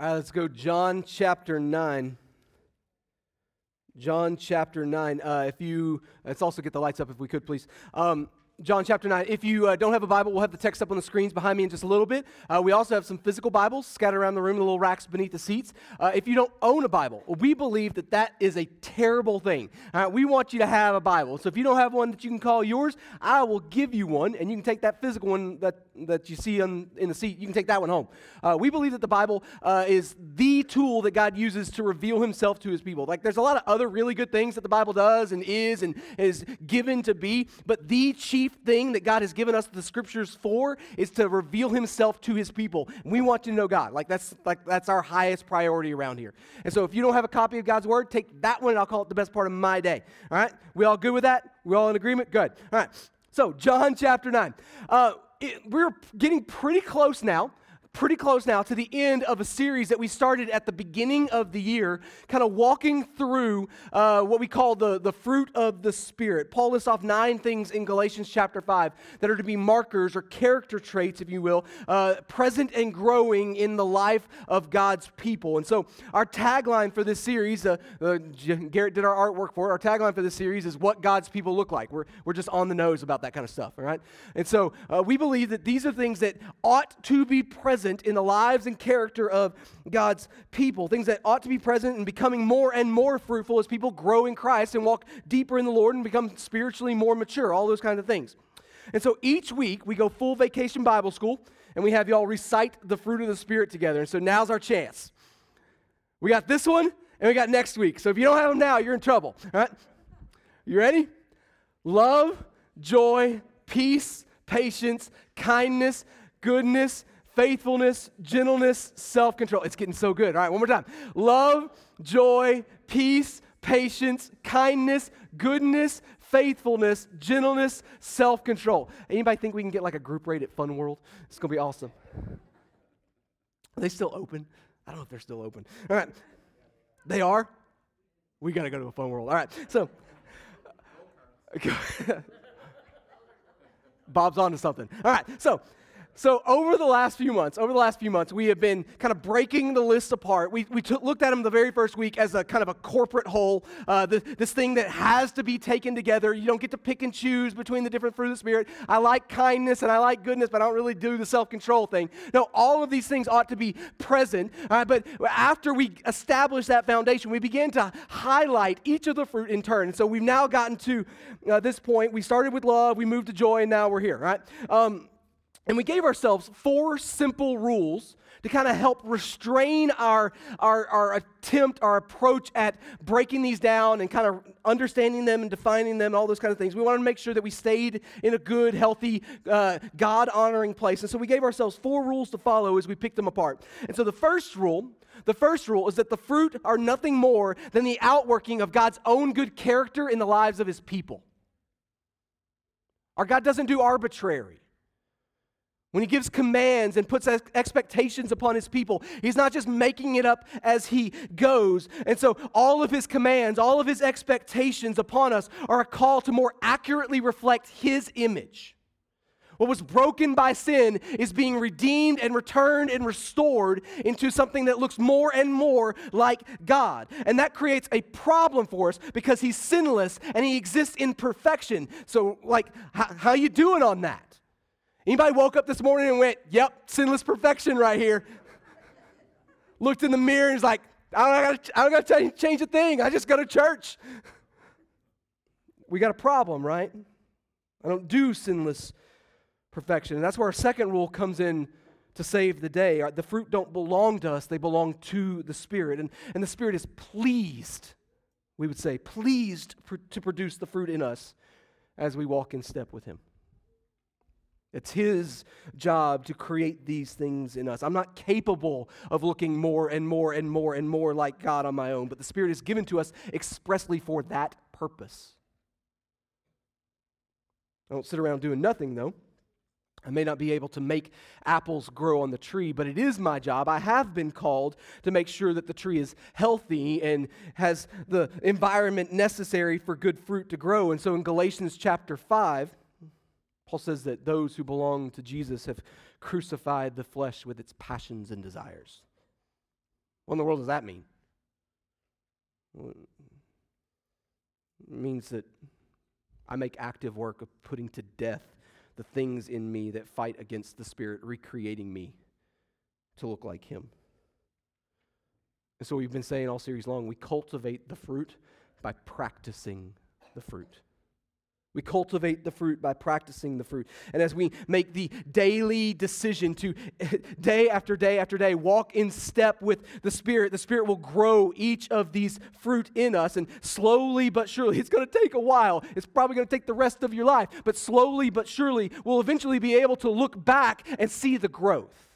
All right, let's go. John chapter 9. John chapter 9. Uh, if you, let's also get the lights up if we could, please. Um, John chapter 9. If you uh, don't have a Bible, we'll have the text up on the screens behind me in just a little bit. Uh, we also have some physical Bibles scattered around the room, the little racks beneath the seats. Uh, if you don't own a Bible, we believe that that is a terrible thing. we want you to have a Bible. So if you don't have one that you can call yours, I will give you one, and you can take that physical one that, that you see on, in the seat, you can take that one home. Uh, we believe that the Bible uh, is the tool that God uses to reveal himself to his people. Like there's a lot of other really good things that the Bible does and is and is given to be, but the chief chief thing that God has given us the scriptures for is to reveal himself to his people. We want to know God. Like that's like that's our highest priority around here. And so if you don't have a copy of God's word, take that one and I'll call it the best part of my day. All right? We all good with that? We all in agreement? Good. All right. So John chapter 9. Uh, it, we're getting pretty close now pretty close now to the end of a series that we started at the beginning of the year, kind of walking through uh, what we call the, the fruit of the Spirit. Paul lists off nine things in Galatians chapter 5 that are to be markers or character traits, if you will, uh, present and growing in the life of God's people. And so, our tagline for this series, uh, uh Garrett did our artwork for it. Our tagline for this series is What God's People Look Like. We're, we're just on the nose about that kind of stuff, all right? And so, uh, we believe that these are things that ought to be present present in the lives and character of God's people, things that ought to be present and becoming more and more fruitful as people grow in Christ and walk deeper in the Lord and become spiritually more mature, all those kinds of things. And so each week we go full vacation Bible school and we have y'all recite the fruit of the Spirit together. And so now's our chance. We got this one and we got next week. So if you don't have them now, you're in trouble. All right? You ready? Love, joy, peace, patience, kindness, goodness, faithfulness, gentleness, self control. It's getting so good. All right, one more time. Love, joy, peace, patience, kindness, goodness, faithfulness, gentleness, self control. Anybody think we can get like a group rate at Fun World? It's going to be awesome. Are they still open? I don't know if they're still open. All right. They are? We got to go to a Fun World. All right. So, Bob's on to something. All right. So, so, over the last few months, over the last few months, we have been kind of breaking the list apart. We, we took, looked at them the very first week as a kind of a corporate whole, uh, this, this thing that has to be taken together. You don't get to pick and choose between the different fruit of the Spirit. I like kindness and I like goodness, but I don't really do the self control thing. No, all of these things ought to be present. Uh, but after we established that foundation, we began to highlight each of the fruit in turn. And so, we've now gotten to uh, this point. We started with love, we moved to joy, and now we're here, right? Um, and we gave ourselves four simple rules to kind of help restrain our, our, our attempt, our approach at breaking these down and kind of understanding them and defining them, and all those kind of things. We wanted to make sure that we stayed in a good, healthy, uh, God honoring place. And so we gave ourselves four rules to follow as we picked them apart. And so the first rule, the first rule is that the fruit are nothing more than the outworking of God's own good character in the lives of his people. Our God doesn't do arbitrary. When he gives commands and puts expectations upon his people, he's not just making it up as he goes. And so, all of his commands, all of his expectations upon us are a call to more accurately reflect his image. What was broken by sin is being redeemed and returned and restored into something that looks more and more like God. And that creates a problem for us because he's sinless and he exists in perfection. So, like, how, how you doing on that? Anybody woke up this morning and went, yep, sinless perfection right here? Looked in the mirror and was like, I don't gotta, change a thing. I just go to church. We got a problem, right? I don't do sinless perfection. And that's where our second rule comes in to save the day. The fruit don't belong to us, they belong to the Spirit. And, and the Spirit is pleased, we would say, pleased to produce the fruit in us as we walk in step with Him. It's His job to create these things in us. I'm not capable of looking more and more and more and more like God on my own, but the Spirit is given to us expressly for that purpose. I don't sit around doing nothing, though. I may not be able to make apples grow on the tree, but it is my job. I have been called to make sure that the tree is healthy and has the environment necessary for good fruit to grow. And so in Galatians chapter 5, Paul says that those who belong to Jesus have crucified the flesh with its passions and desires. What in the world does that mean? Well, it means that I make active work of putting to death the things in me that fight against the Spirit, recreating me to look like Him. And so we've been saying all series long we cultivate the fruit by practicing the fruit. We cultivate the fruit by practicing the fruit. And as we make the daily decision to day after day after day walk in step with the Spirit, the Spirit will grow each of these fruit in us. And slowly but surely, it's going to take a while. It's probably going to take the rest of your life. But slowly but surely, we'll eventually be able to look back and see the growth.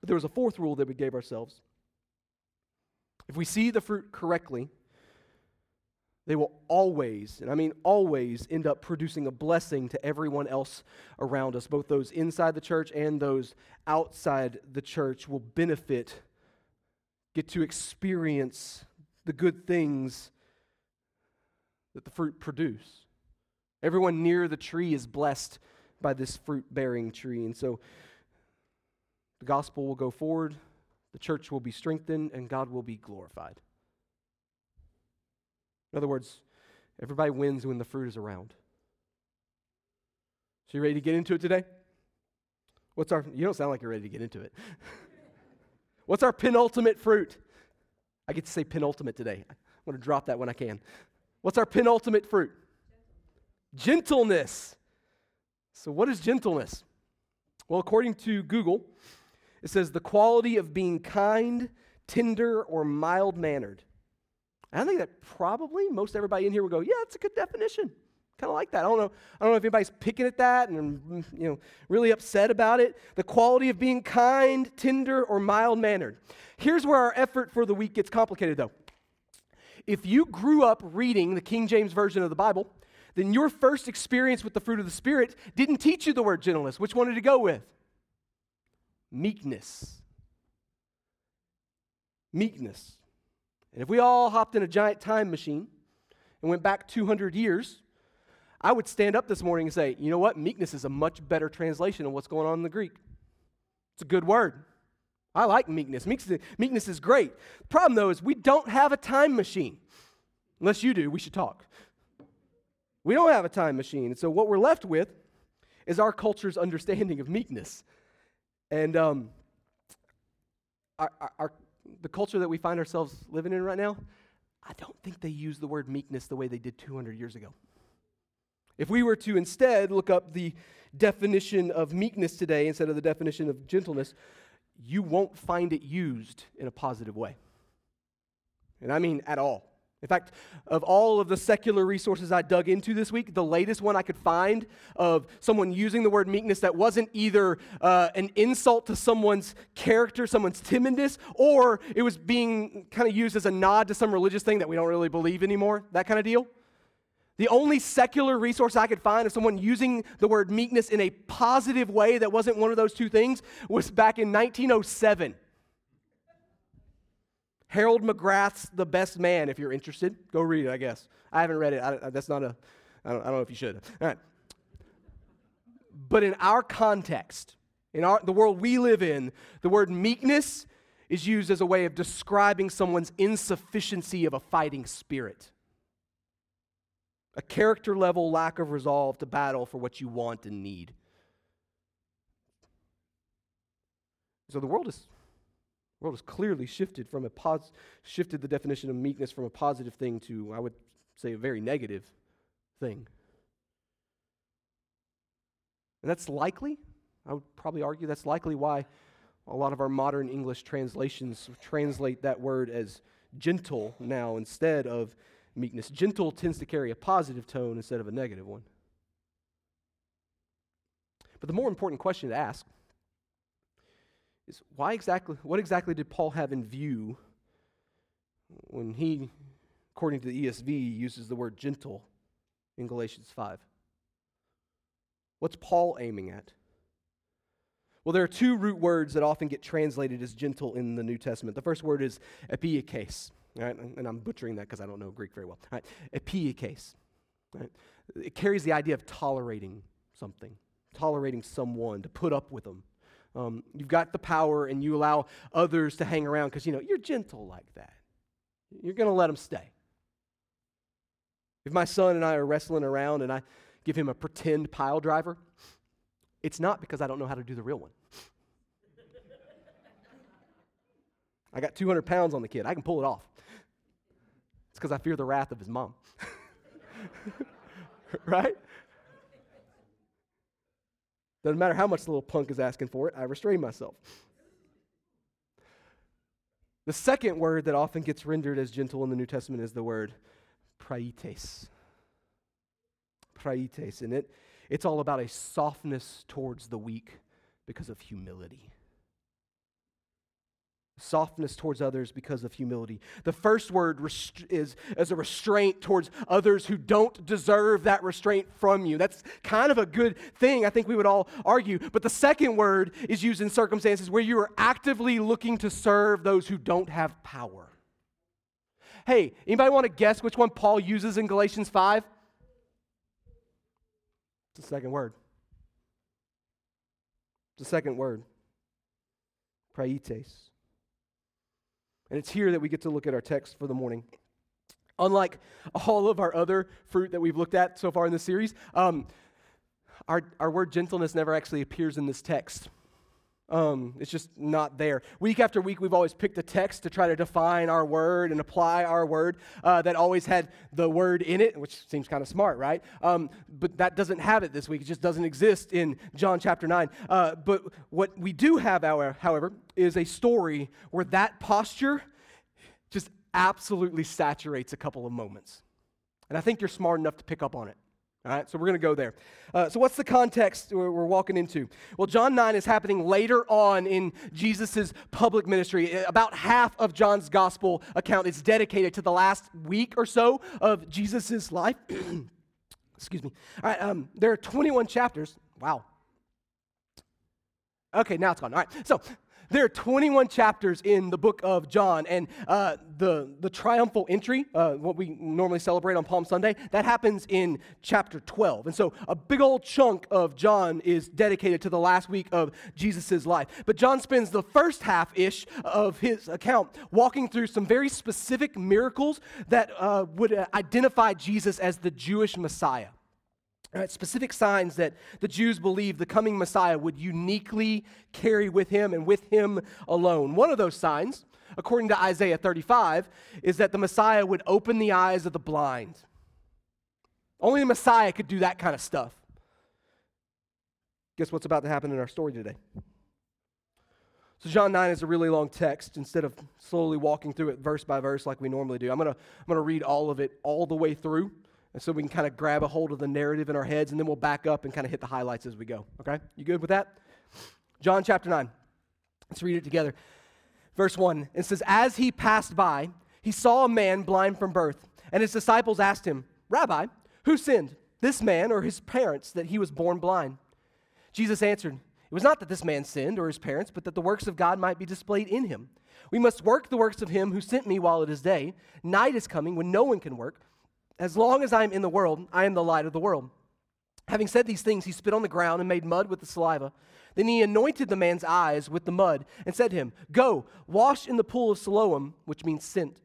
But there was a fourth rule that we gave ourselves. If we see the fruit correctly, they will always, and I mean always, end up producing a blessing to everyone else around us. Both those inside the church and those outside the church will benefit, get to experience the good things that the fruit produce. Everyone near the tree is blessed by this fruit bearing tree. And so the gospel will go forward, the church will be strengthened, and God will be glorified. In other words, everybody wins when the fruit is around. So, you ready to get into it today? What's our, you don't sound like you're ready to get into it. What's our penultimate fruit? I get to say penultimate today. I want to drop that when I can. What's our penultimate fruit? Gentleness. So, what is gentleness? Well, according to Google, it says the quality of being kind, tender, or mild mannered. I think that probably most everybody in here will go, yeah, that's a good definition. Kind of like that. I don't know. I don't know if anybody's picking at that and you know really upset about it. The quality of being kind, tender, or mild mannered. Here's where our effort for the week gets complicated, though. If you grew up reading the King James version of the Bible, then your first experience with the fruit of the Spirit didn't teach you the word gentleness. Which one did it go with? Meekness. Meekness. And if we all hopped in a giant time machine and went back 200 years, I would stand up this morning and say, you know what? Meekness is a much better translation of what's going on in the Greek. It's a good word. I like meekness. Meekness, is great. The problem, though, is we don't have a time machine. Unless you do, we should talk. We don't have a time machine. And So, what we're left with is our culture's understanding of meekness. And um, our, our, the culture that we find ourselves living in right now, I don't think they use the word meekness the way they did 200 years ago. If we were to instead look up the definition of meekness today instead of the definition of gentleness, you won't find it used in a positive way. And I mean at all. In fact, of all of the secular resources I dug into this week, the latest one I could find of someone using the word meekness that wasn't either uh, an insult to someone's character, someone's timidness, or it was being kind of used as a nod to some religious thing that we don't really believe anymore, that kind of deal. The only secular resource I could find of someone using the word meekness in a positive way that wasn't one of those two things was back in 1907. Harold MacGrath's The Best Man, if you're interested. Go read it, I guess. I haven't read it. I, that's not a, I don't, I don't know if you should. All right. But in our context, in our, the world we live in, the word meekness is used as a way of describing someone's insufficiency of a fighting spirit, a character level lack of resolve to battle for what you want and need. So the world is world has clearly shifted from a pos- shifted the definition of meekness from a positive thing to, I would say, a very negative thing. And that's likely, I would probably argue that's likely why a lot of our modern English translations translate that word as gentle now instead of meekness. Gentle tends to carry a positive tone instead of a negative one. But the more important question to ask is why exactly, what exactly did Paul have in view when he, according to the ESV, uses the word gentle in Galatians 5? What's Paul aiming at? Well, there are two root words that often get translated as gentle in the New Testament. The first word is epieikes, right? and I'm butchering that because I don't know Greek very well. All right? Epieikes. Right? It carries the idea of tolerating something, tolerating someone, to put up with them Um, you've got the power and you allow others to hang around because, you know, you're gentle like that. You're going to let them stay. If my son and I are wrestling around and I give him a pretend pile driver, it's not because I don't know how to do the real one. I got 200 pounds on the kid. I can pull it off. It's because I fear the wrath of his mom. right? Doesn't matter how much the little punk is asking for it, I restrain myself. The second word that often gets rendered as gentle in the New Testament is the word praites. Praites. And it, it's all about a softness towards the weak because of humility softness towards others because of humility. The first word rest- is as a restraint towards others who don't deserve that restraint from you. That's kind of a good thing, I think we would all argue. But the second word is used in circumstances where you are actively looking to serve those who don't have power. Hey, anybody want to guess which one Paul uses in Galatians 5? It's the second word. It's the second word. Praites. And it's here that we get to look at our text for the morning. Unlike all of our other fruit that we've looked at so far in this series, um, our, our word gentleness never actually appears in this text. Um, it's just not there. Week after week, we've always picked a text to try to define our word and apply our word uh, that always had the word in it, which seems kind of smart, right? Um, but that doesn't have it this week. It just doesn't exist in John chapter 9. Uh, but what we do have, however, is a story where that posture just absolutely saturates a couple of moments. And I think you're smart enough to pick up on it. All right, so we're going to go there. Uh, so, what's the context we're, we're, walking into? Well, John 9 is happening later on in Jesus' public ministry. About half of John's gospel account is dedicated to the last week or so of Jesus' life. Excuse me. All right, um, there are 21 chapters. Wow. Okay, now it's gone. All right, so there are 21 chapters in the book of John, and uh, the, the triumphal entry, uh, what we normally celebrate on Palm Sunday, that happens in chapter 12. And so a big old chunk of John is dedicated to the last week of Jesus' life. But John spends the first half ish of his account walking through some very specific miracles that uh, would uh, identify Jesus as the Jewish Messiah. Right, specific signs that the Jews believed the coming Messiah would uniquely carry with him and with him alone. One of those signs, according to Isaiah 35, is that the Messiah would open the eyes of the blind. Only the Messiah could do that kind of stuff. Guess what's about to happen in our story today? So, John 9 is a really long text. Instead of slowly walking through it verse by verse like we normally do, I'm going to I'm going to read all of it all the way through. And so we can kind of grab a hold of the narrative in our heads, and then we'll back up and kind of hit the highlights as we go. Okay? You good with that? John chapter 9. Let's read it together. Verse 1 it says, As he passed by, he saw a man blind from birth, and his disciples asked him, Rabbi, who sinned, this man or his parents, that he was born blind? Jesus answered, It was not that this man sinned or his parents, but that the works of God might be displayed in him. We must work the works of him who sent me while it is day. Night is coming when no one can work. As long as I am in the world, I am the light of the world. Having said these things, he spit on the ground and made mud with the saliva. Then he anointed the man's eyes with the mud and said to him, Go, wash in the pool of Siloam, which means sent.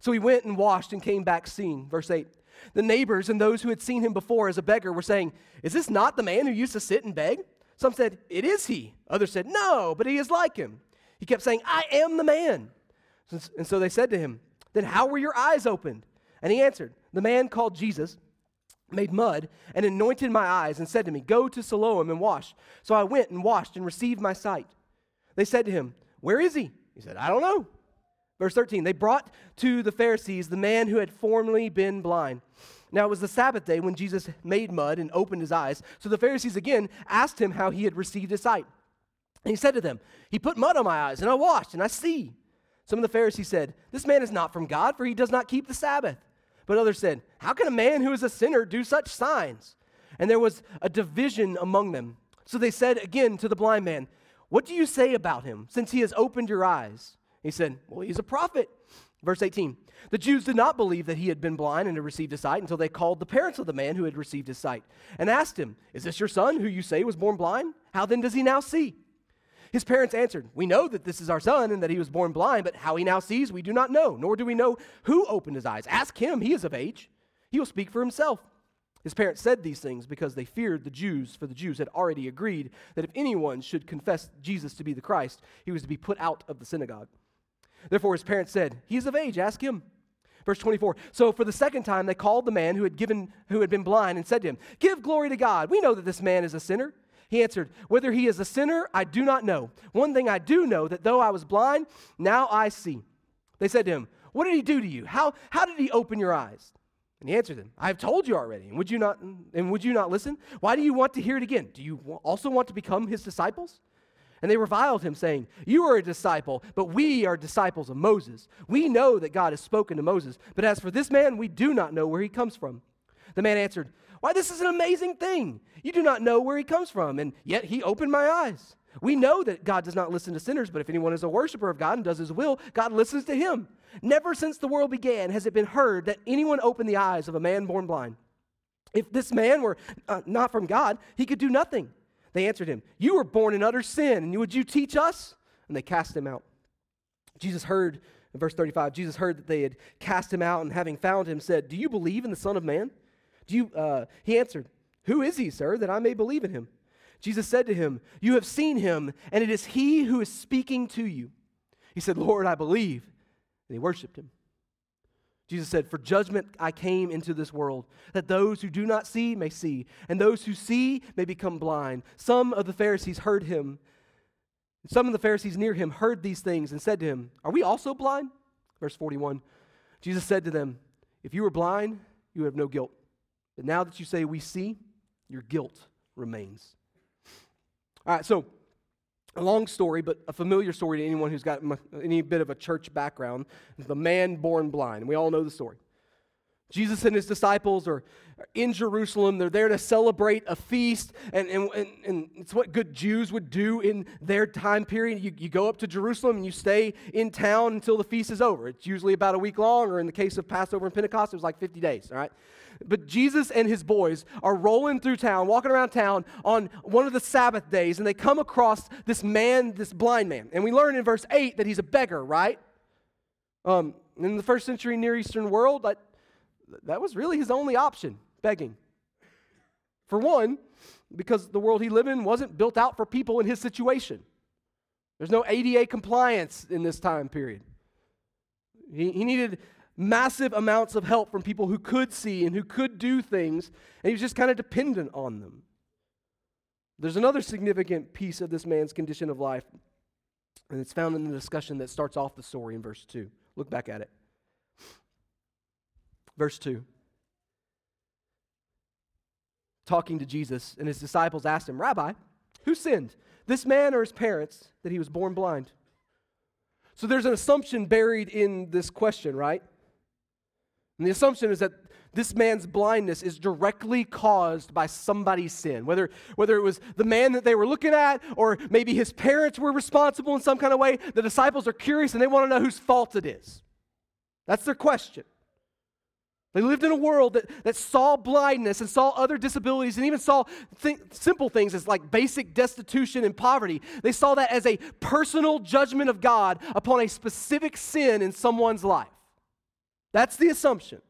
So he went and washed and came back seeing. Verse 8. The neighbors and those who had seen him before as a beggar were saying, Is this not the man who used to sit and beg? Some said, It is he. Others said, No, but he is like him. He kept saying, I am the man. And so they said to him, Then how were your eyes opened? And he answered, The man called Jesus made mud and anointed my eyes and said to me, Go to Siloam and wash. So I went and washed and received my sight. They said to him, Where is he? He said, I don't know. Verse 13, they brought to the Pharisees the man who had formerly been blind. Now it was the Sabbath day when Jesus made mud and opened his eyes. So the Pharisees again asked him how he had received his sight. And he said to them, He put mud on my eyes, and I washed, and I see. Some of the Pharisees said, This man is not from God, for he does not keep the Sabbath. But others said, How can a man who is a sinner do such signs? And there was a division among them. So they said again to the blind man, What do you say about him, since he has opened your eyes? He said, Well, he's a prophet. Verse 18 The Jews did not believe that he had been blind and had received his sight until they called the parents of the man who had received his sight and asked him, Is this your son who you say was born blind? How then does he now see? His parents answered, We know that this is our son and that he was born blind, but how he now sees, we do not know, nor do we know who opened his eyes. Ask him, he is of age. He will speak for himself. His parents said these things because they feared the Jews, for the Jews had already agreed that if anyone should confess Jesus to be the Christ, he was to be put out of the synagogue. Therefore, his parents said, He is of age, ask him. Verse 24. So for the second time they called the man who had given who had been blind and said to him, Give glory to God. We know that this man is a sinner. He answered, Whether he is a sinner, I do not know. One thing I do know that though I was blind, now I see. They said to him, What did he do to you? How, how did he open your eyes? And he answered them, I have told you already, and would you not and would you not listen? Why do you want to hear it again? Do you also want to become his disciples? And they reviled him, saying, You are a disciple, but we are disciples of Moses. We know that God has spoken to Moses, but as for this man, we do not know where he comes from. The man answered, why, this is an amazing thing. You do not know where he comes from, and yet he opened my eyes. We know that God does not listen to sinners, but if anyone is a worshiper of God and does his will, God listens to him. Never since the world began has it been heard that anyone opened the eyes of a man born blind. If this man were uh, not from God, he could do nothing. They answered him, You were born in utter sin, and would you teach us? And they cast him out. Jesus heard, in verse 35, Jesus heard that they had cast him out, and having found him, said, Do you believe in the Son of Man? Do you, uh, he answered, Who is he, sir, that I may believe in him? Jesus said to him, You have seen him, and it is he who is speaking to you. He said, Lord, I believe. And he worshiped him. Jesus said, For judgment I came into this world, that those who do not see may see, and those who see may become blind. Some of the Pharisees heard him. Some of the Pharisees near him heard these things and said to him, Are we also blind? Verse 41. Jesus said to them, If you were blind, you would have no guilt. But now that you say we see, your guilt remains. All right, so a long story, but a familiar story to anyone who's got any bit of a church background. The man born blind. We all know the story. Jesus and his disciples are in Jerusalem. They're there to celebrate a feast, and, and, and, it's what good Jews would do in their time period. You, you go up to Jerusalem and you stay in town until the feast is over. It's usually about a week long, or in the case of Passover and Pentecost, it was like 50 days, all right? But Jesus and his boys are rolling through town, walking around town on one of the Sabbath days, and they come across this man, this blind man. And we learn in verse 8 that he's a beggar, right? Um, in the first century Near Eastern world, like, that was really his only option begging. For one, because the world he lived in wasn't built out for people in his situation. There's no ADA compliance in this time period. He, he needed massive amounts of help from people who could see and who could do things, and he was just kind of dependent on them. There's another significant piece of this man's condition of life, and it's found in the discussion that starts off the story in verse 2. Look back at it. Verse 2. Talking to Jesus, and his disciples asked him, Rabbi, who sinned, this man or his parents, that he was born blind? So there's an assumption buried in this question, right? And the assumption is that this man's blindness is directly caused by somebody's sin. Whether, whether it was the man that they were looking at, or maybe his parents were responsible in some kind of way, the disciples are curious and they want to know whose fault it is. That's their question. They lived in a world that, that saw blindness and saw other disabilities and even saw th- simple things as like basic destitution and poverty. They saw that as a personal judgment of God upon a specific sin in someone's life. That's the assumption.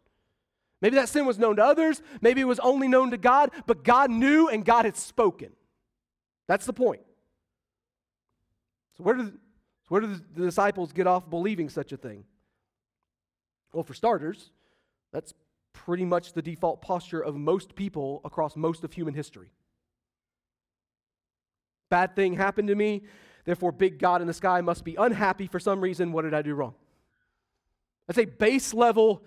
Maybe that sin was known to others, maybe it was only known to God, but God knew and God had spoken. That's the point. So, where do, where do the disciples get off believing such a thing? Well, for starters, that's pretty much the default posture of most people across most of human history. Bad thing happened to me, therefore, big God in the sky must be unhappy for some reason. What did I do wrong? That's a base level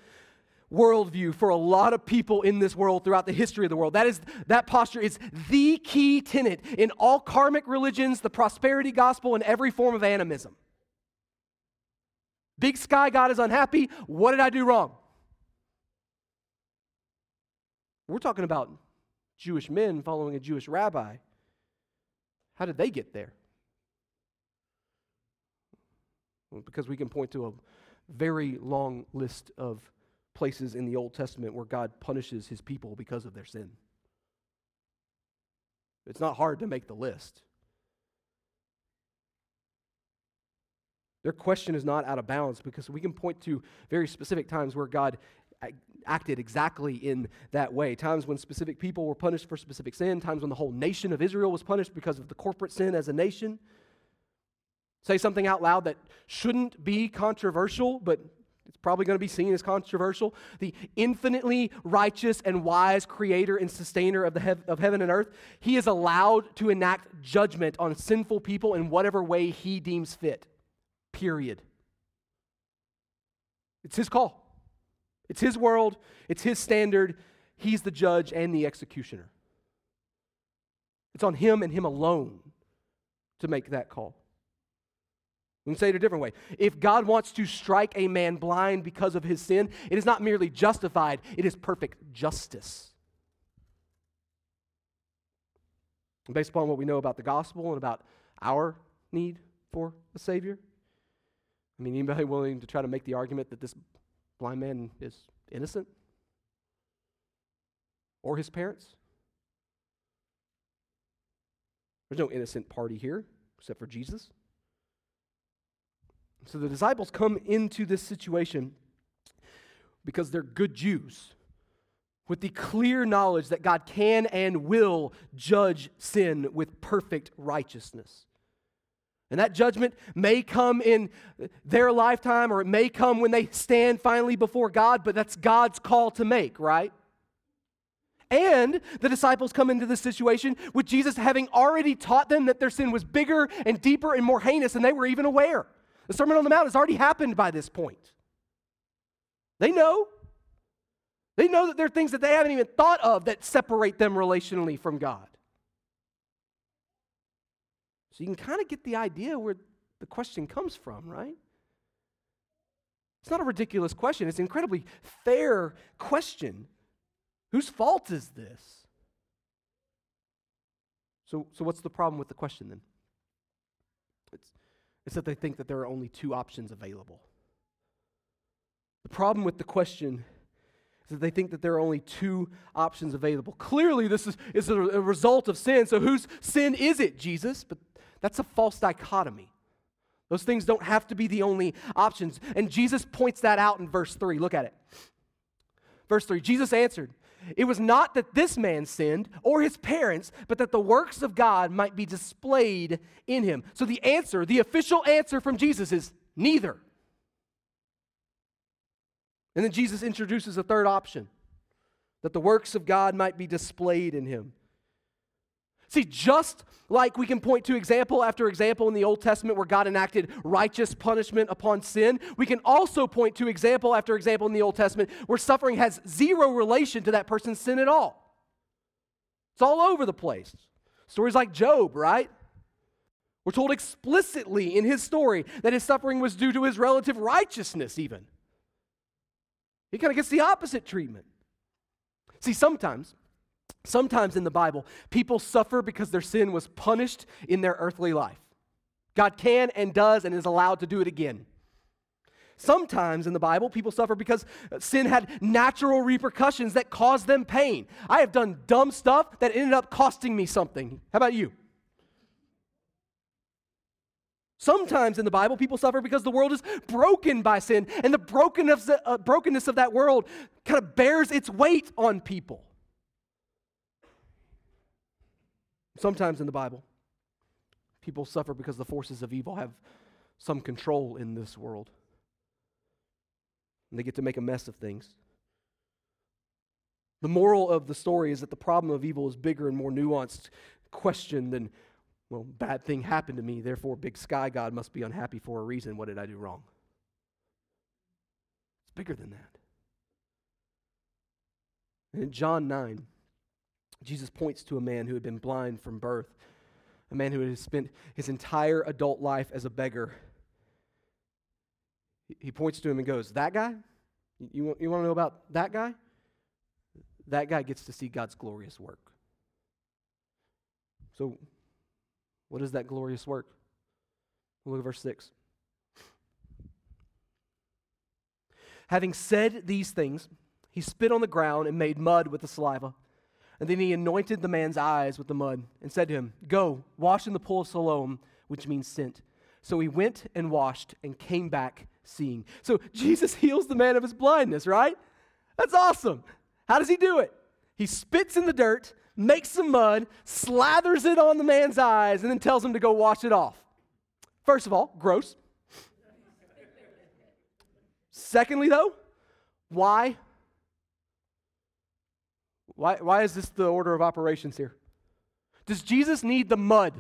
worldview for a lot of people in this world throughout the history of the world. That is that posture is the key tenet in all karmic religions, the prosperity gospel, and every form of animism. Big sky God is unhappy. What did I do wrong? We're talking about Jewish men following a Jewish rabbi. How did they get there? Well, because we can point to a very long list of places in the Old Testament where God punishes his people because of their sin. It's not hard to make the list. Their question is not out of bounds because we can point to very specific times where God acted exactly in that way. Times when specific people were punished for specific sin, times when the whole nation of Israel was punished because of the corporate sin as a nation. Say something out loud that shouldn't be controversial, but it's probably going to be seen as controversial. The infinitely righteous and wise creator and sustainer of, the hev- of heaven and earth, he is allowed to enact judgment on sinful people in whatever way he deems fit. Period. It's his call. It's his world, it's his standard. He's the judge and the executioner. It's on him and him alone to make that call. We can say it a different way. If God wants to strike a man blind because of his sin, it is not merely justified, it is perfect justice. Based upon what we know about the gospel and about our need for a Savior, I mean, anybody willing to try to make the argument that this blind man is innocent? Or his parents? There's no innocent party here except for Jesus. So the disciples come into this situation because they're good Jews with the clear knowledge that God can and will judge sin with perfect righteousness. And that judgment may come in their lifetime or it may come when they stand finally before God, but that's God's call to make, right? And the disciples come into this situation with Jesus having already taught them that their sin was bigger and deeper and more heinous than they were even aware. The Sermon on the Mount has already happened by this point. They know. They know that there are things that they haven't even thought of that separate them relationally from God. So you can kind of get the idea where the question comes from, right? It's not a ridiculous question, it's an incredibly fair question. Whose fault is this? So, so what's the problem with the question then? It's, it's that they think that there are only two options available. The problem with the question is that they think that there are only two options available. Clearly, this is, is a, a result of sin. So, whose sin is it, Jesus? But that's a false dichotomy. Those things don't have to be the only options. And Jesus points that out in verse 3. Look at it. Verse 3 Jesus answered, It was not that this man sinned or his parents, but that the works of God might be displayed in him. So the answer, the official answer from Jesus is neither. And then Jesus introduces a third option that the works of God might be displayed in him. See, just like we can point to example after example in the Old Testament where God enacted righteous punishment upon sin, we can also point to example after example in the Old Testament where suffering has zero relation to that person's sin at all. It's all over the place. Stories like Job, right? We're told explicitly in his story that his suffering was due to his relative righteousness, even. He kind of gets the opposite treatment. See, sometimes Sometimes in the Bible, people suffer because their sin was punished in their earthly life. God can and does and is allowed to do it again. Sometimes in the Bible, people suffer because sin had natural repercussions that caused them pain. I have done dumb stuff that ended up costing me something. How about you? Sometimes in the Bible, people suffer because the world is broken by sin, and the brokenness, uh, of that world kind of bears its weight on people. Sometimes in the Bible, people suffer because the forces of evil have some control in this world. And they get to make a mess of things. The moral of the story is that the problem of evil is bigger and more nuanced question than, well, bad thing happened to me, therefore big sky God must be unhappy for a reason. What did I do wrong? It's bigger than that. And in John 9, Jesus points to a man who had been blind from birth, a man who had spent his entire adult life as a beggar. He points to him and goes, That guy? You, you want to know about that guy? That guy gets to see God's glorious work. So, what is that glorious work? Look at verse 6. Having said these things, he spit on the ground and made mud with the saliva. And then he anointed the man's eyes with the mud and said to him, Go, wash in the pool of Siloam, which means sent. So he went and washed and came back seeing. So Jesus heals the man of his blindness, right? That's awesome. How does he do it? He spits in the dirt, makes some mud, slathers it on the man's eyes, and then tells him to go wash it off. First of all, gross. Secondly, though, why? Why, why is this the order of operations here? Does Jesus need the mud?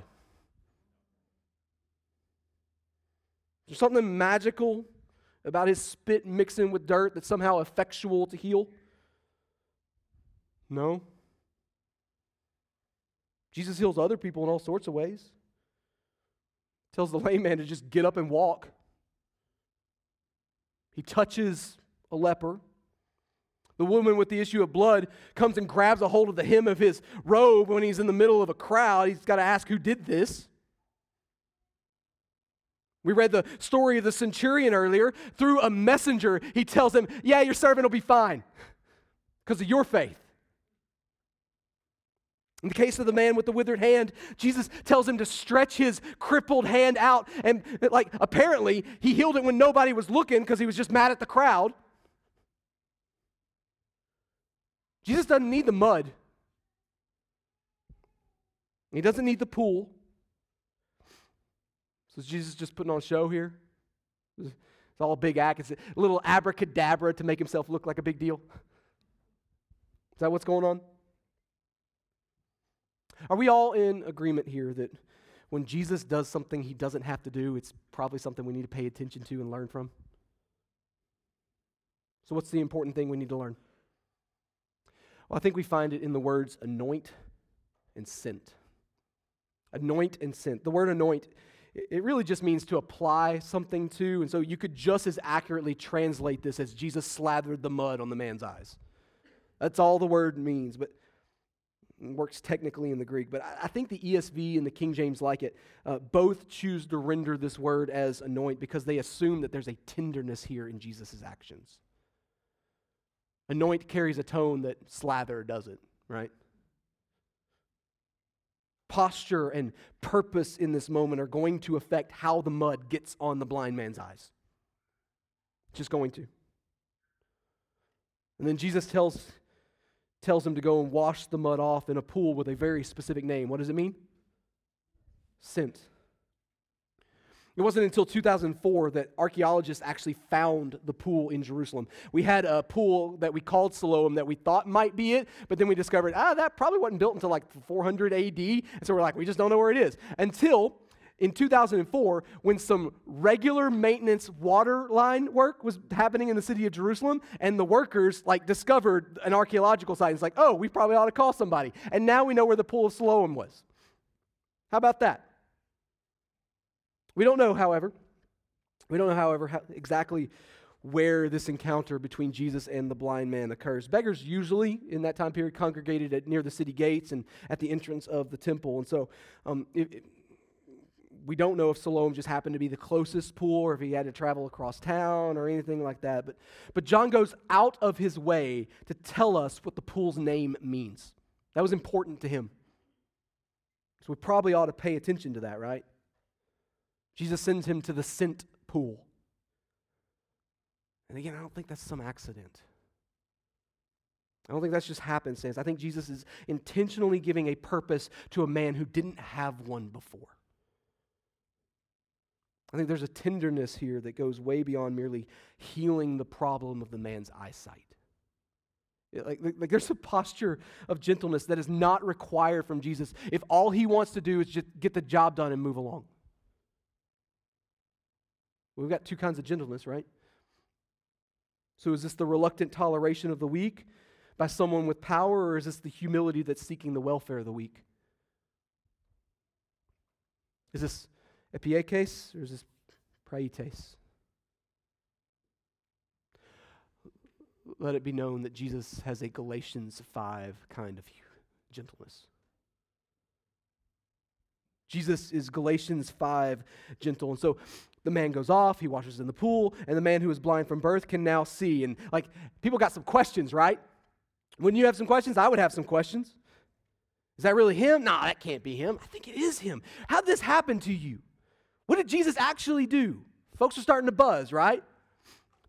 Is there something magical about his spit mixing with dirt that's somehow effectual to heal? No. Jesus heals other people in all sorts of ways. Tells the lame man to just get up and walk. He touches a leper. The woman with the issue of blood comes and grabs a hold of the hem of his robe when he's in the middle of a crowd. He's got to ask who did this. We read the story of the centurion earlier. Through a messenger, he tells him, Yeah, your servant will be fine because of your faith. In the case of the man with the withered hand, Jesus tells him to stretch his crippled hand out. And, like, apparently, he healed it when nobody was looking because he was just mad at the crowd. Jesus doesn't need the mud, he doesn't need the pool. So, is Jesus just putting on a show here? It's all a big act. It's a little abracadabra to make himself look like a big deal. Is that what's going on? Are we all in agreement here that when Jesus does something he doesn't have to do, it's probably something we need to pay attention to and learn from? So, what's the important thing we need to learn? Well, I think we find it in the words anoint and sent. Anoint and sent. The word anoint, it really just means to apply something to. And so you could just as accurately translate this as Jesus slathered the mud on the man's eyes. That's all the word means. But works technically in the Greek, but I think the ESV and the King James like it. Uh, both choose to render this word as anoint because they assume that there's a tenderness here in Jesus' actions. Anoint carries a tone that slather doesn't, right? Posture and purpose in this moment are going to affect how the mud gets on the blind man's eyes. Just going to. And then Jesus tells tells him to go and wash the mud off in a pool with a very specific name. What does it mean? Sent. It wasn't until 2004 that archaeologists actually found the pool in Jerusalem. We had a pool that we called Siloam that we thought might be it, but then we discovered, ah, that probably wasn't built until like 400 AD. And so we're like, we just don't know where it is. Until in 2004 when some regular maintenance water line work was happening in the city of Jerusalem and the workers like discovered an archaeological site. It's like, oh, we probably ought to call somebody. And now we know where the pool of Siloam was. How about that? We don't know, however. We don't know, however, how, exactly where this encounter between Jesus and the blind man occurs. Beggars usually, in that time period, congregated at, near the city gates and at the entrance of the temple. And so, um, it, we don't know if Siloam just happened to be the closest pool or if he had to travel across town or anything like that. But, but John goes out of his way to tell us what the pool's name means. That was important to him. So we probably ought to pay attention to that, right? Jesus sends him to the sent pool. And again, I don't think that's some accident. I don't think that's just happenstance. I think Jesus is intentionally giving a purpose to a man who didn't have one before. I think there's a tenderness here that goes way beyond merely healing the problem of the man's eyesight. Like, like, there's a posture of gentleness that is not required from Jesus if all he wants to do is just get the job done and move along. We've got two kinds of gentleness, right? So is this the reluctant toleration of the weak by someone with power, or is this the humility that's seeking the welfare of the weak? Is this Epieikes or is this praites? Let it be known that Jesus has a Galatians 5 kind of gentleness. Jesus is Galatians 5 gentle. And so the man goes off, he washes in the pool, and the man who was blind from birth can now see. And like, people got some questions, right? When you have some questions, I would have some questions. Is that really him? No, that can't be him. I think it is him. How'd this happen to you? What did Jesus actually do? Folks are starting to buzz, right?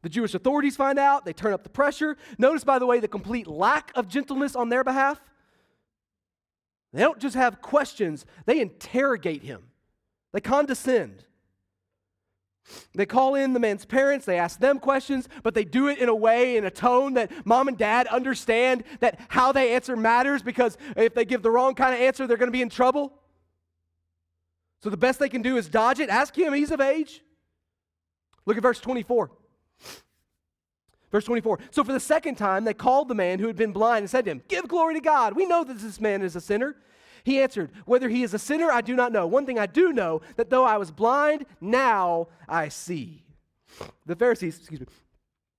The Jewish authorities find out, they turn up the pressure. Notice, by the way, the complete lack of gentleness on their behalf. They don't just have questions, they interrogate him, they condescend. They call in the man's parents, they ask them questions, but they do it in a way, in a tone that mom and dad understand that how they answer matters because if they give the wrong kind of answer, they're going to be in trouble. So the best they can do is dodge it. Ask him, he's of age. Look at verse 24. Verse 24. So for the second time, they called the man who had been blind and said to him, Give glory to God. We know that this man is a sinner. He answered, Whether he is a sinner, I do not know. One thing I do know, that though I was blind, now I see. The Pharisees, excuse me,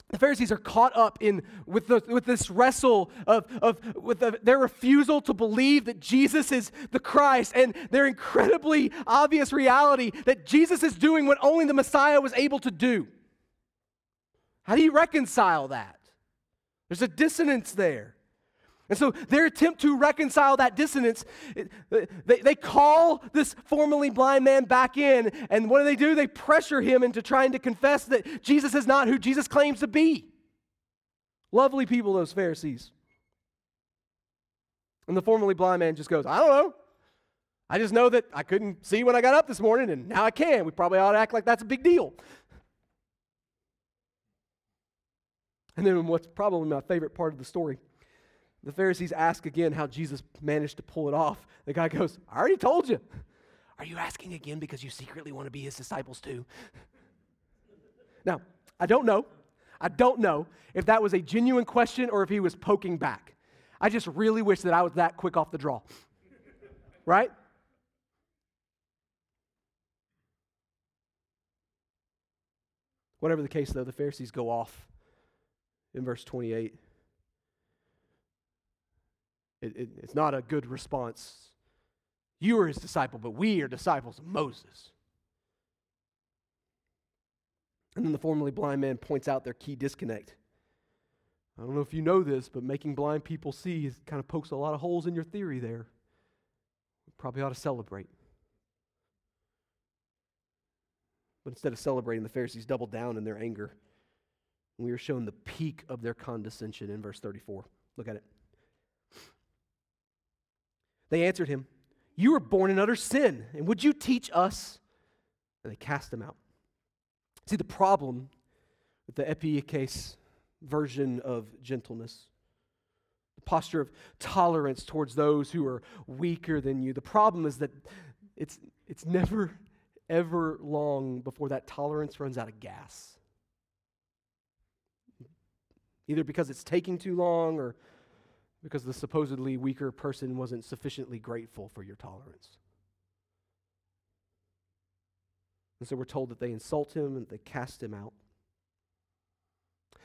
the Pharisees are caught up in with, the, with this wrestle of, of with the, their refusal to believe that Jesus is the Christ and their incredibly obvious reality that Jesus is doing what only the Messiah was able to do. How do you reconcile that? There's a dissonance there. And so their attempt to reconcile that dissonance, they, they call this formerly blind man back in, and what do they do? They pressure him into trying to confess that Jesus is not who Jesus claims to be. Lovely people, those Pharisees. And the formerly blind man just goes, I don't know. I just know that I couldn't see when I got up this morning, and now I can. We probably ought to act like that's a big deal. And then, what's probably my favorite part of the story the Pharisees ask again how Jesus managed to pull it off. The guy goes, I already told you. Are you asking again because you secretly want to be his disciples too? now, I don't know. I don't know if that was a genuine question or if he was poking back. I just really wish that I was that quick off the draw. right? Whatever the case, though, the Pharisees go off in verse 28. It, it, it's not a good response. You are his disciple, but we are disciples of Moses. And then the formerly blind man points out their key disconnect. I don't know if you know this, but making blind people see is, kind of pokes a lot of holes in your theory there. We probably ought to celebrate. But instead of celebrating, the Pharisees doubled down in their anger. We are shown the peak of their condescension in verse 34. Look at it. They answered him, You were born in utter sin, and would you teach us? And they cast him out. See, the problem with the epieikes version of gentleness, the posture of tolerance towards those who are weaker than you, the problem is that it's, it's never, ever long before that tolerance runs out of gas either because it's taking too long or because the supposedly weaker person wasn't sufficiently grateful for your tolerance. And so we're told that they insult him and they cast him out.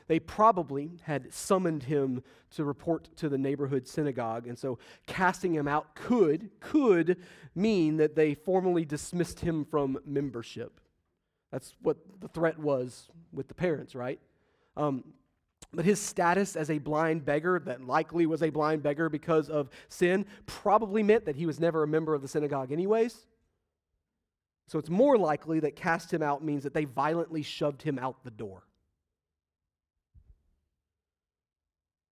They probably had summoned him to report to the neighborhood synagogue, and so casting him out could could mean that they formally dismissed him from membership. That's what the threat was with the parents, right? Um, but his status as a blind beggar, that likely was a blind beggar because of sin, probably meant that he was never a member of the synagogue, anyways. So it's more likely that cast him out means that they violently shoved him out the door.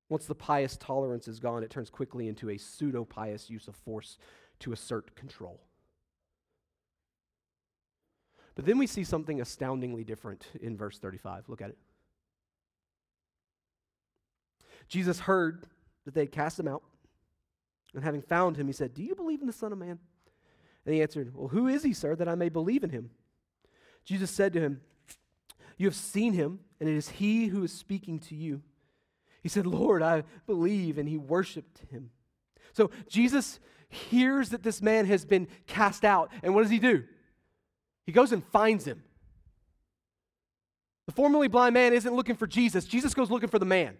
Once the pious tolerance is gone, it turns quickly into a pseudo pious use of force to assert control. But then we see something astoundingly different in verse 35. Look at it. Jesus heard that they had cast him out. And having found him, he said, Do you believe in the Son of Man? And he answered, Well, who is he, sir, that I may believe in him? Jesus said to him, You have seen him, and it is he who is speaking to you. He said, Lord, I believe, and he worshiped him. So Jesus hears that this man has been cast out, and what does he do? He goes and finds him. The formerly blind man isn't looking for Jesus, Jesus goes looking for the man.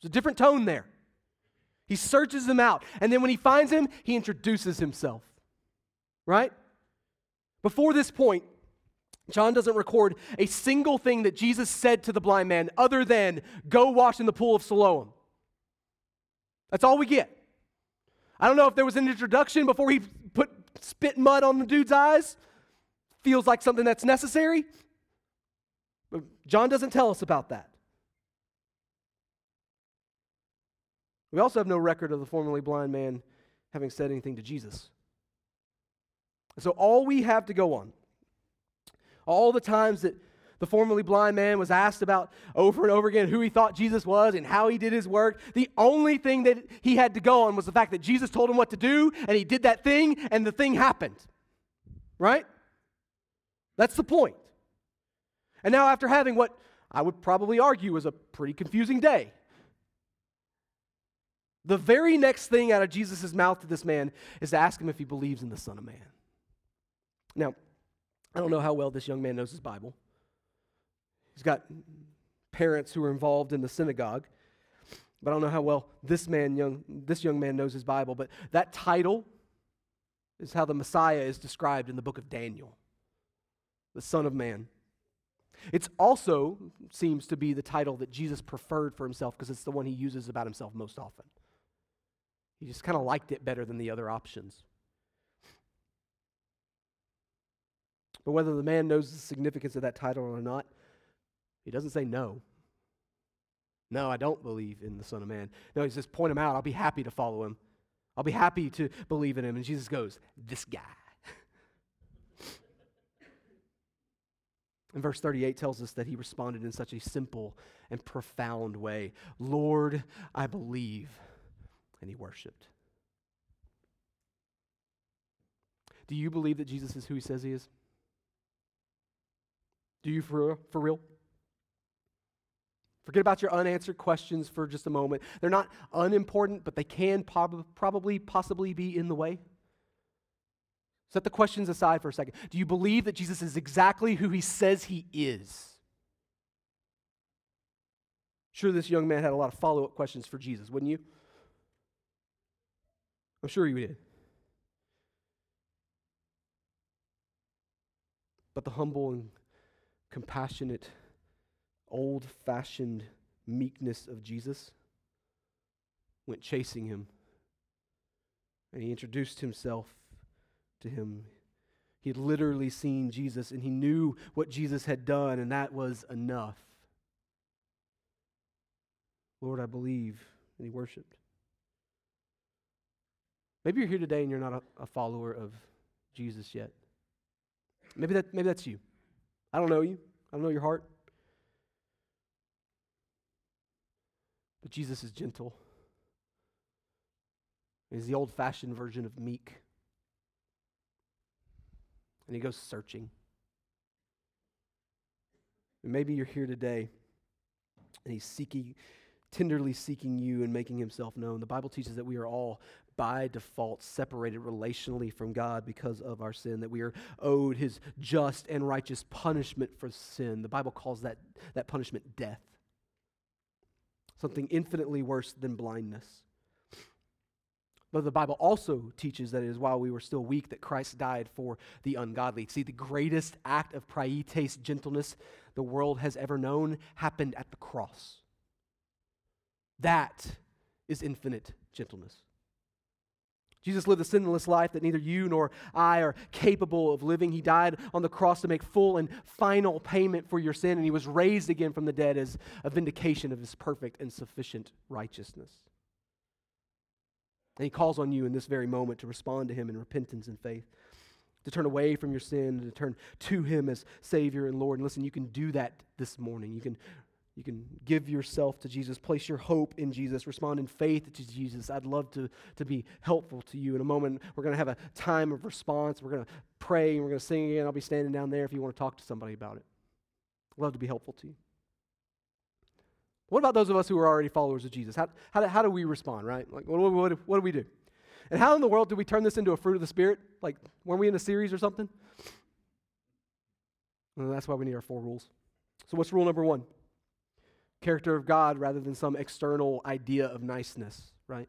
There's a different tone there. He searches them out. And then when he finds him, he introduces himself. Right? Before this point, John doesn't record a single thing that Jesus said to the blind man other than, go wash in the pool of Siloam. That's all we get. I don't know if there was an introduction before he put spit mud on the dude's eyes. feels like something that's necessary. But John doesn't tell us about that. We also have no record of the formerly blind man having said anything to Jesus. So all we have to go on, all the times that the formerly blind man was asked about over and over again who he thought Jesus was and how he did his work. The only thing that he had to go on was the fact that Jesus told him what to do, and he did that thing, and the thing happened. Right? That's the point. And now, after having what I would probably argue was a pretty confusing day, the very next thing out of Jesus' mouth to this man is to ask him if he believes in the Son of Man. Now, I don't know how well this young man knows his Bible. He's got parents who are involved in the synagogue, but I don't know how well this man, young, this young man knows his Bible. But that title is how the Messiah is described in the book of Daniel, the Son of Man. It's also seems to be the title that Jesus preferred for himself because it's the one he uses about himself most often. He just kind of liked it better than the other options. But whether the man knows the significance of that title or not, he doesn't say no. No, I don't believe in the Son of Man. No, he says, point him out. I'll be happy to follow him. I'll be happy to believe in him. And Jesus goes, this guy. And verse 38 tells us that he responded in such a simple and profound way Lord, I believe and he worshiped. Do you believe that Jesus is who he says he is? Do you for real? For real? Forget about your unanswered questions for just a moment. They're not unimportant, but they can prob- probably, possibly be in the way. Set the questions aside for a second. Do you believe that Jesus is exactly who he says he is? Sure, this young man had a lot of follow up questions for Jesus, wouldn't you? I'm sure you did. But the humble and compassionate, old fashioned meekness of Jesus went chasing him. And he introduced himself to him. He had literally seen Jesus and he knew what Jesus had done, and that was enough. Lord, I believe. And he worshiped. Maybe you're here today and you're not a, a follower of Jesus yet. Maybe, that, maybe that's you. I don't know you, I don't know your heart. But Jesus is gentle. He's the old fashioned version of meek. And he goes searching. And maybe you're here today and he's seeking, tenderly seeking you and making himself known. The Bible teaches that we are all by default separated relationally from God because of our sin, that we are owed his just and righteous punishment for sin. The Bible calls that, that punishment death, something infinitely worse than blindness. But the Bible also teaches that it is while we were still weak that Christ died for the ungodly. See, the greatest act of praetes gentleness the world has ever known happened at the cross. That is infinite gentleness. Jesus lived a sinless life that neither you nor I are capable of living. He died on the cross to make full and final payment for your sin, and he was raised again from the dead as a vindication of his perfect and sufficient righteousness. And he calls on you in this very moment to respond to him in repentance and faith, to turn away from your sin, and to turn to him as Savior and Lord. And listen, you can do that this morning. You can you can give yourself to Jesus, place your hope in Jesus, respond in faith to Jesus. I'd love to, to be helpful to you. In a moment, we're going to have a time of response. We're going to pray and we're going to sing again. I'll be standing down there if you want to talk to somebody about it. I'd love to be helpful to you. What about those of us who are already followers of Jesus? How, how, do, how do we respond, right? Like, what, what, what do we do? And how in the world do we turn this into a fruit of the Spirit? Like, weren't we in a series or something? Well, that's why we need our four rules. So, what's rule number one? Character of God rather than some external idea of niceness, right?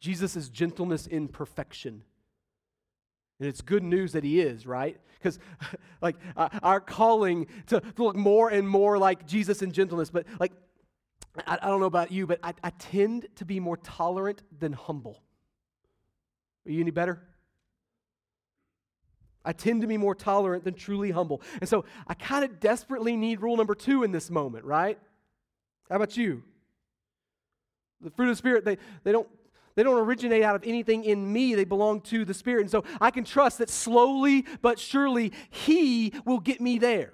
Jesus is gentleness in perfection. And it's good news that he is, right? Because, like, uh, our calling to, to, look more and more like Jesus in gentleness, but, like, I, I don't know about you, but I, I tend to be more tolerant than humble. Are you any better? I tend to be more tolerant than truly humble. And so I kind of desperately need rule number two in this moment, right? How about you? The fruit of the Spirit, they, they don't they don't originate out of anything in me. They belong to the Spirit. And so I can trust that slowly but surely He will get me there.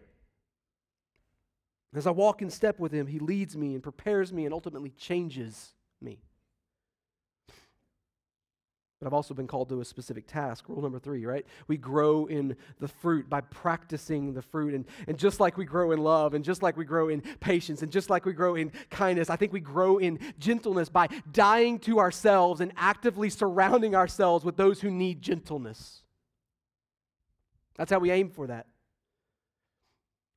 As I walk in step with Him, He leads me and prepares me and ultimately changes me. But I've also been called to a specific task. Rule number three, right? We grow in the fruit by practicing the fruit. And, and just like we grow in love, and just like we grow in patience, and just like we grow in kindness, I think we grow in gentleness by dying to ourselves and actively surrounding ourselves with those who need gentleness. That's how we aim for that.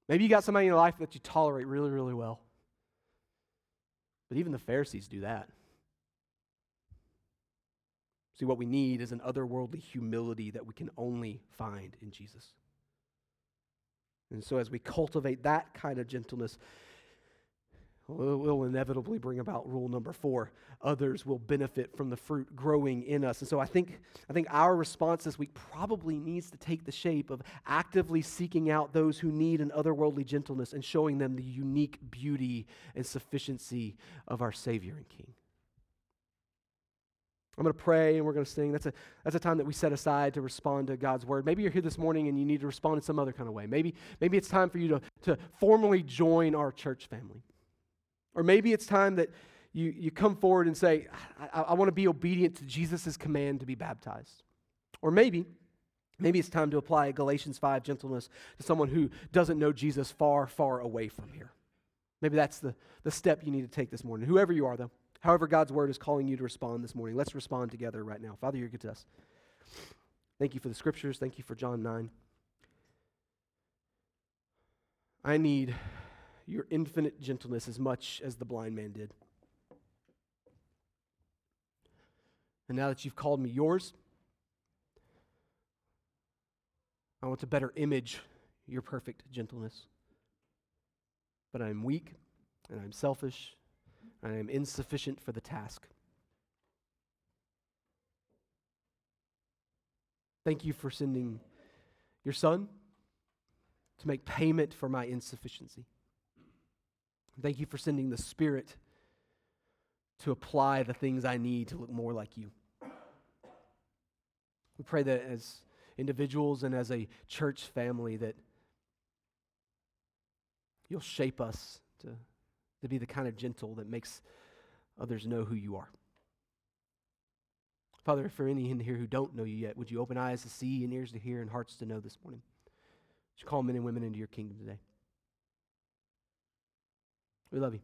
Maybe you got somebody in your life that you tolerate really, really well. But even the Pharisees do that. See, what we need is an otherworldly humility that we can only find in Jesus. And so, as we cultivate that kind of gentleness, will inevitably bring about rule number four. Others will benefit from the fruit growing in us. And so i think i think our response this week probably needs to take the shape of actively seeking out those who need an otherworldly gentleness and showing them the unique beauty and sufficiency of our savior and king I'm going to pray and we're going to sing. That's a, that's a time that we set aside to respond to God's word. Maybe you're here this morning and you need to respond in some other kind of way. Maybe, maybe it's time for you to, to formally join our church family. Or maybe it's time that you, you come forward and say, I, I want to be obedient to Jesus' command to be baptized. Or maybe, maybe it's time to apply Galatians 5 gentleness to someone who doesn't know Jesus far, far away from here. Maybe that's the, the step you need to take this morning. Whoever you are, though. However, God's word is calling you to respond this morning. Let's respond together right now. Father, you're good to us. Thank you for the scriptures. Thank you for John 9. I need your infinite gentleness as much as the blind man did. And now that you've called me yours, I want to better image your perfect gentleness. But I'm weak and I'm selfish I am insufficient for the task. Thank you for sending your son to make payment for my insufficiency. Thank you for sending the Spirit to apply the things I need to look more like you. We pray that as individuals and as a church family that you'll shape us to to be the kind of gentle that makes others know who you are. Father, if for any in here who don't know you yet, would you open eyes to see and ears to hear and hearts to know this morning? Would you call men and women into your kingdom today? We love you.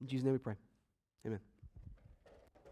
In Jesus' name we pray. Amen.